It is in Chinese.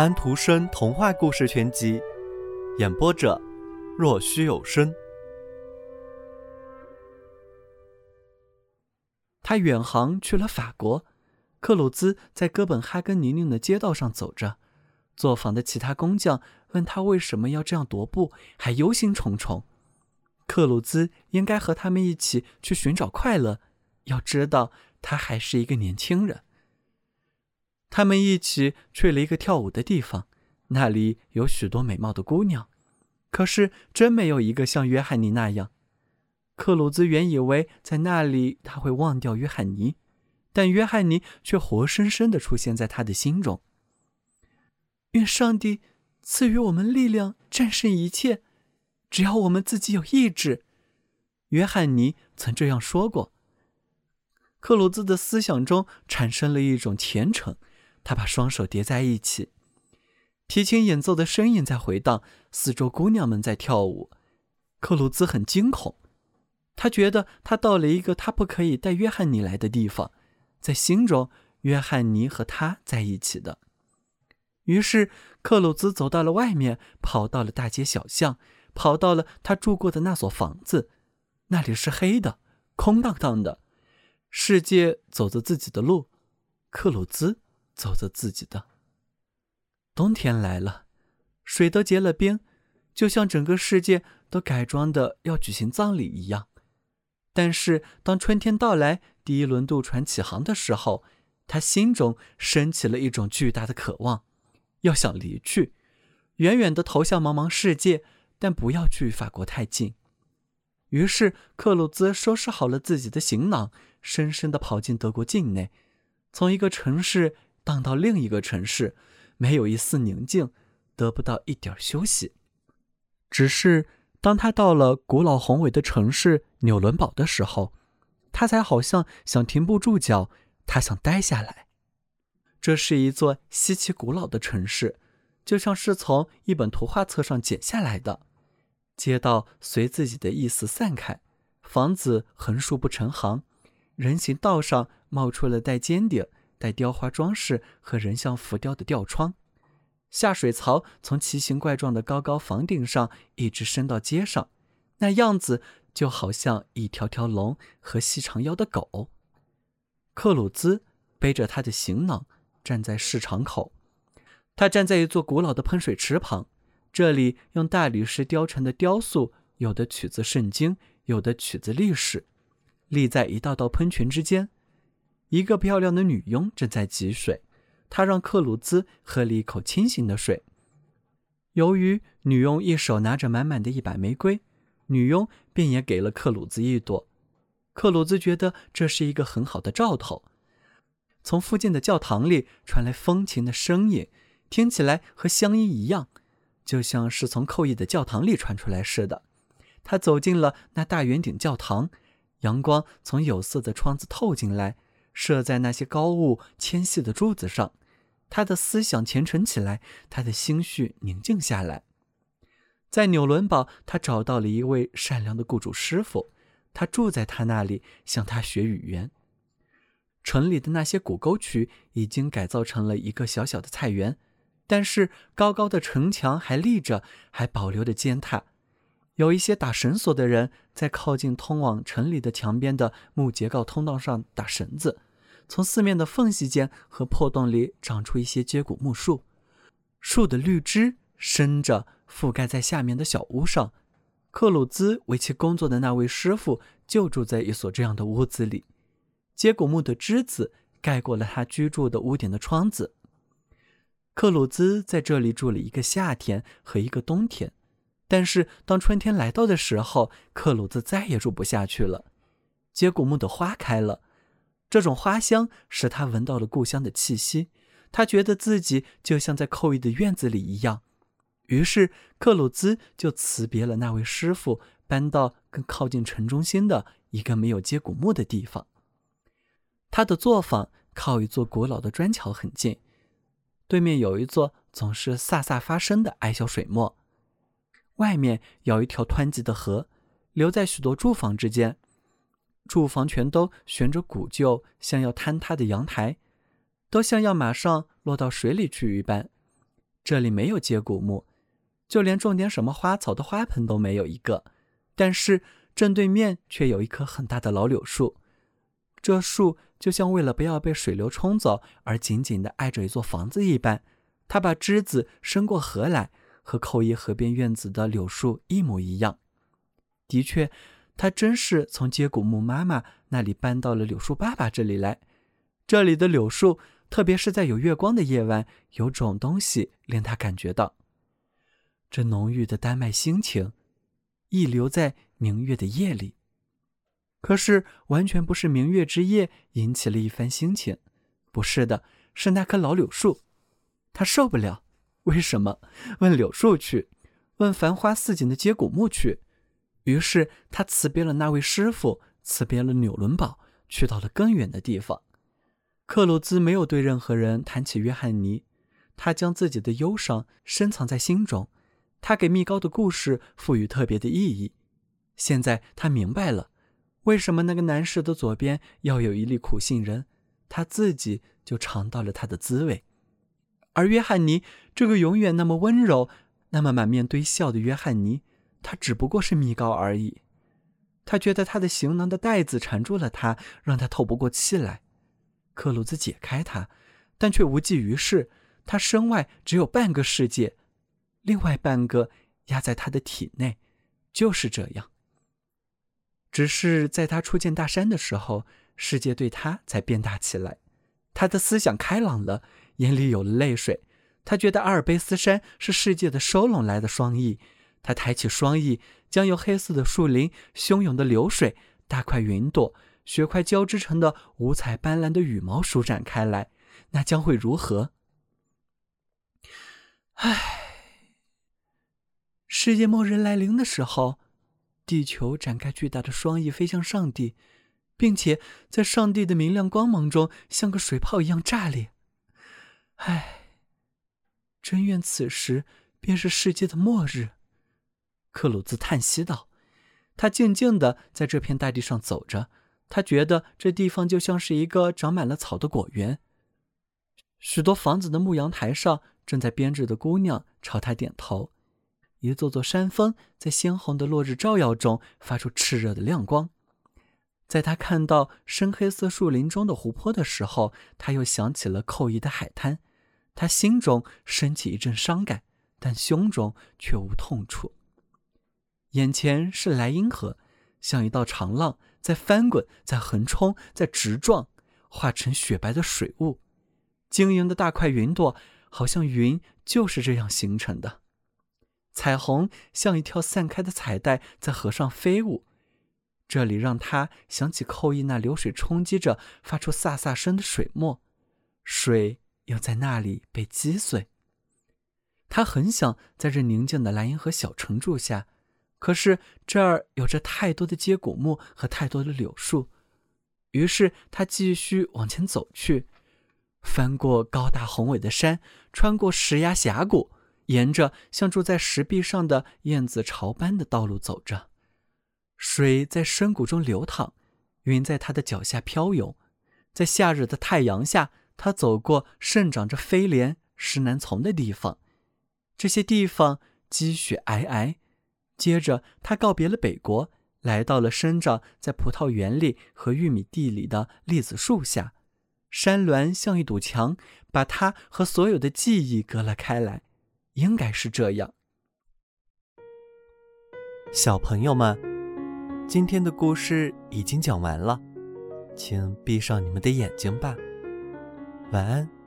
安徒生童话故事全集，演播者：若虚有声。他远航去了法国，克鲁兹在哥本哈根泥泞的街道上走着。作坊的其他工匠问他为什么要这样踱步，还忧心忡忡。克鲁兹应该和他们一起去寻找快乐。要知道，他还是一个年轻人。他们一起去了一个跳舞的地方，那里有许多美貌的姑娘，可是真没有一个像约翰尼那样。克鲁兹原以为在那里他会忘掉约翰尼，但约翰尼却活生生的出现在他的心中。愿上帝赐予我们力量，战胜一切，只要我们自己有意志。约翰尼曾这样说过。克鲁兹的思想中产生了一种虔诚。他把双手叠在一起，提琴演奏的声音在回荡，四周姑娘们在跳舞。克鲁兹很惊恐，他觉得他到了一个他不可以带约翰尼来的地方，在心中，约翰尼和他在一起的。于是，克鲁兹走到了外面，跑到了大街小巷，跑到了他住过的那所房子，那里是黑的，空荡荡的，世界走着自己的路，克鲁兹。走着自己的。冬天来了，水都结了冰，就像整个世界都改装的要举行葬礼一样。但是当春天到来，第一轮渡船起航的时候，他心中升起了一种巨大的渴望，要想离去，远远的投向茫茫世界，但不要距法国太近。于是克鲁兹收拾好了自己的行囊，深深的跑进德国境内，从一个城市。荡到另一个城市，没有一丝宁静，得不到一点休息。只是当他到了古老宏伟的城市纽伦堡的时候，他才好像想停不住脚，他想待下来。这是一座稀奇古老的城市，就像是从一本图画册上剪下来的。街道随自己的意思散开，房子横竖不成行，人行道上冒出了带尖顶。带雕花装饰和人像浮雕的吊窗，下水槽从奇形怪状的高高房顶上一直伸到街上，那样子就好像一条条龙和细长腰的狗。克鲁兹背着他的行囊站在市场口，他站在一座古老的喷水池旁，这里用大理石雕成的雕塑，有的取自圣经，有的取自历史，立在一道道喷泉之间。一个漂亮的女佣正在汲水，她让克鲁兹喝了一口清醒的水。由于女佣一手拿着满满的一把玫瑰，女佣便也给了克鲁兹一朵。克鲁兹觉得这是一个很好的兆头。从附近的教堂里传来风琴的声音，听起来和乡音一样，就像是从寇伊的教堂里传出来似的。他走进了那大圆顶教堂，阳光从有色的窗子透进来。射在那些高物纤细的柱子上，他的思想虔诚起来，他的心绪宁静下来。在纽伦堡，他找到了一位善良的雇主师傅，他住在他那里，向他学语言。城里的那些古沟渠已经改造成了一个小小的菜园，但是高高的城墙还立着，还保留着尖塔。有一些打绳索的人在靠近通往城里的墙边的木结构通道上打绳子，从四面的缝隙间和破洞里长出一些接骨木树，树的绿枝伸着覆盖在下面的小屋上。克鲁兹为其工作的那位师傅就住在一所这样的屋子里，接骨木的枝子盖过了他居住的屋顶的窗子。克鲁兹在这里住了一个夏天和一个冬天。但是当春天来到的时候，克鲁兹再也住不下去了。接骨木的花开了，这种花香使他闻到了故乡的气息，他觉得自己就像在寇邑的院子里一样。于是克鲁兹就辞别了那位师傅，搬到更靠近城中心的一个没有接骨木的地方。他的作坊靠一座古老的砖桥很近，对面有一座总是飒飒发声的矮小水墨。外面有一条湍急的河，流在许多住房之间，住房全都悬着古旧、像要坍塌的阳台，都像要马上落到水里去一般。这里没有接骨木，就连种点什么花草的花盆都没有一个。但是正对面却有一棵很大的老柳树，这树就像为了不要被水流冲走而紧紧地挨着一座房子一般。它把枝子伸过河来，和寇一河边院子的柳树一模一样。的确，他真是从接骨木妈妈那里搬到了柳树爸爸这里来。这里的柳树。特别是在有月光的夜晚，有种东西令他感觉到，这浓郁的丹麦心情，溢流在明月的夜里。可是，完全不是明月之夜引起了一番心情，不是的，是那棵老柳树。他受不了，为什么？问柳树去，问繁花似锦的接骨木去。于是，他辞别了那位师傅，辞别了纽伦堡，去到了更远的地方。克鲁兹没有对任何人谈起约翰尼，他将自己的忧伤深藏在心中。他给蜜糕的故事赋予特别的意义。现在他明白了，为什么那个男士的左边要有一粒苦杏仁，他自己就尝到了它的滋味。而约翰尼这个永远那么温柔、那么满面堆笑的约翰尼，他只不过是米糕而已。他觉得他的行囊的带子缠住了他，让他透不过气来。克鲁兹解开它，但却无济于事。他身外只有半个世界，另外半个压在他的体内，就是这样。只是在他初见大山的时候，世界对他才变大起来。他的思想开朗了，眼里有了泪水。他觉得阿尔卑斯山是世界的收拢来的双翼。他抬起双翼，将由黑色的树林、汹涌的流水、大块云朵。雪块交织成的五彩斑斓的羽毛舒展开来，那将会如何？唉，世界末日来临的时候，地球展开巨大的双翼飞向上帝，并且在上帝的明亮光芒中像个水泡一样炸裂。唉，真愿此时便是世界的末日。克鲁兹叹息道：“他静静的在这片大地上走着。”他觉得这地方就像是一个长满了草的果园。许多房子的牧羊台上，正在编织的姑娘朝他点头。一座座山峰在鲜红的落日照耀中发出炽热的亮光。在他看到深黑色树林中的湖泊的时候，他又想起了寇伊的海滩。他心中升起一阵伤感，但胸中却无痛楚。眼前是莱茵河，像一道长浪。在翻滚，在横冲，在直撞，化成雪白的水雾。晶莹的大块云朵，好像云就是这样形成的。彩虹像一条散开的彩带，在河上飞舞。这里让他想起寇伊那流水冲击着发出飒飒声的水墨，水又在那里被击碎。他很想在这宁静的莱茵河小城住下。可是这儿有着太多的接骨木和太多的柳树，于是他继续往前走去，翻过高大宏伟的山，穿过石崖峡谷，沿着像住在石壁上的燕子巢般的道路走着。水在深谷中流淌，云在他的脚下飘涌。在夏日的太阳下，他走过生长着飞莲、石楠丛的地方，这些地方积雪皑皑。接着，他告别了北国，来到了生长在葡萄园里和玉米地里的栗子树下。山峦像一堵墙，把他和所有的记忆隔了开来。应该是这样。小朋友们，今天的故事已经讲完了，请闭上你们的眼睛吧。晚安。